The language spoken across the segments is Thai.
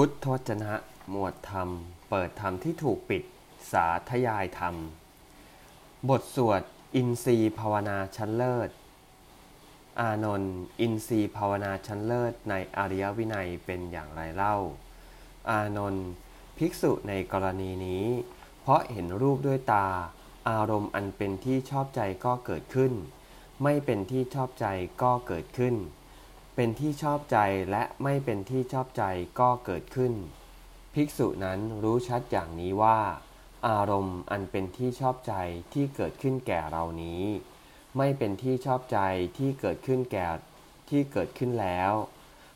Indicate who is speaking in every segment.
Speaker 1: พุทธวจนะ หมวดธรรม เปิดธรรมที่ถูกปิด สาธยายธรรม บทสวด อินทรีภาวนาชั้นเลิศ อานนท์อินทรีภาวนาชั้นเลิศในอริยวินัยเป็นอย่างไรเล่า อานนท์ภิกษุในกรณีนี้ เพราะเห็นรูปด้วยตา อารมณ์อันเป็นที่ชอบใจก็เกิดขึ้น ไม่เป็นที่ชอบใจก็เกิดขึ้น เป็นที่ชอบใจและไม่เป็นที่ชอบใจก็เกิดขึ้น ภิกษุนั้นรู้ชัดอย่างนี้ว่า อารมณ์อันเป็นที่ชอบใจที่เกิดขึ้นแก่เรานี้ ไม่เป็นที่ชอบใจที่เกิดขึ้นแก่ที่เกิดขึ้นแล้ว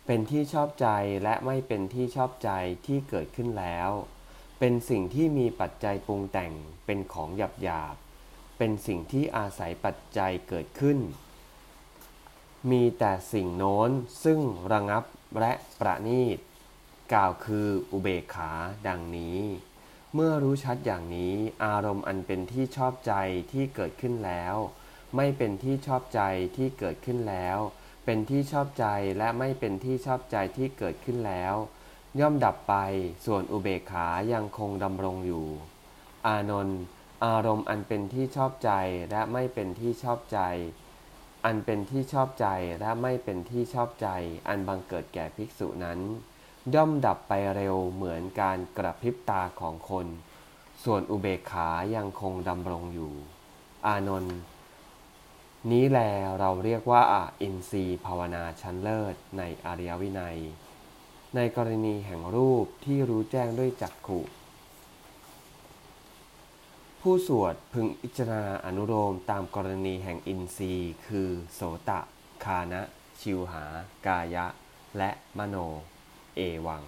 Speaker 1: เป็นที่ชอบใจและไม่เป็นที่ชอบใจที่เกิดขึ้นแล้ว เป็นสิ่งที่มีปัจจัยปรุงแต่งเป็นของหยาบหยาบเป็นสิ่งที่อาศัยปัจจัยเกิดขึ้น มีแต่สิ่งโน้นซึ่งระงับและประณีต กล่าวคืออุเบกขาดังนี้ เมื่อรู้ชัดอย่างนี้อารมณ์อันเป็นที่ชอบใจที่เกิดขึ้นแล้ว ไม่เป็นที่ชอบใจที่เกิดขึ้นแล้ว เป็นที่ชอบใจและไม่เป็นที่ชอบใจที่เกิดขึ้นแล้ว ย่อมดับไปส่วนอุเบกขายังคงดำรงอยู่ อานนท์อารมณ์อันเป็นที่ชอบใจและไม่เป็นที่ชอบใจ อันเป็นที่ชอบใจและไม่เป็นที่ชอบใจ อันบังเกิดแก่ภิกษุนั้น ย่อมดับไปเร็วเหมือนการกระพริบตาของคน ส่วนอุเบกขายังคงดำรงอยู่ อานนท์นี้แลเราเรียกว่าอินทรีย์ภาวนาชั้นเลิศในอริยวินัย ในกรณีแห่งรูปที่รู้แจ้งด้วยจักขุ ผู้สวดพึงอิจารณาอนุโลมตามกรณีแห่งอินทรีย์ คือ โสตะ คานะ ชิวหา กายะ และมโน เอวัง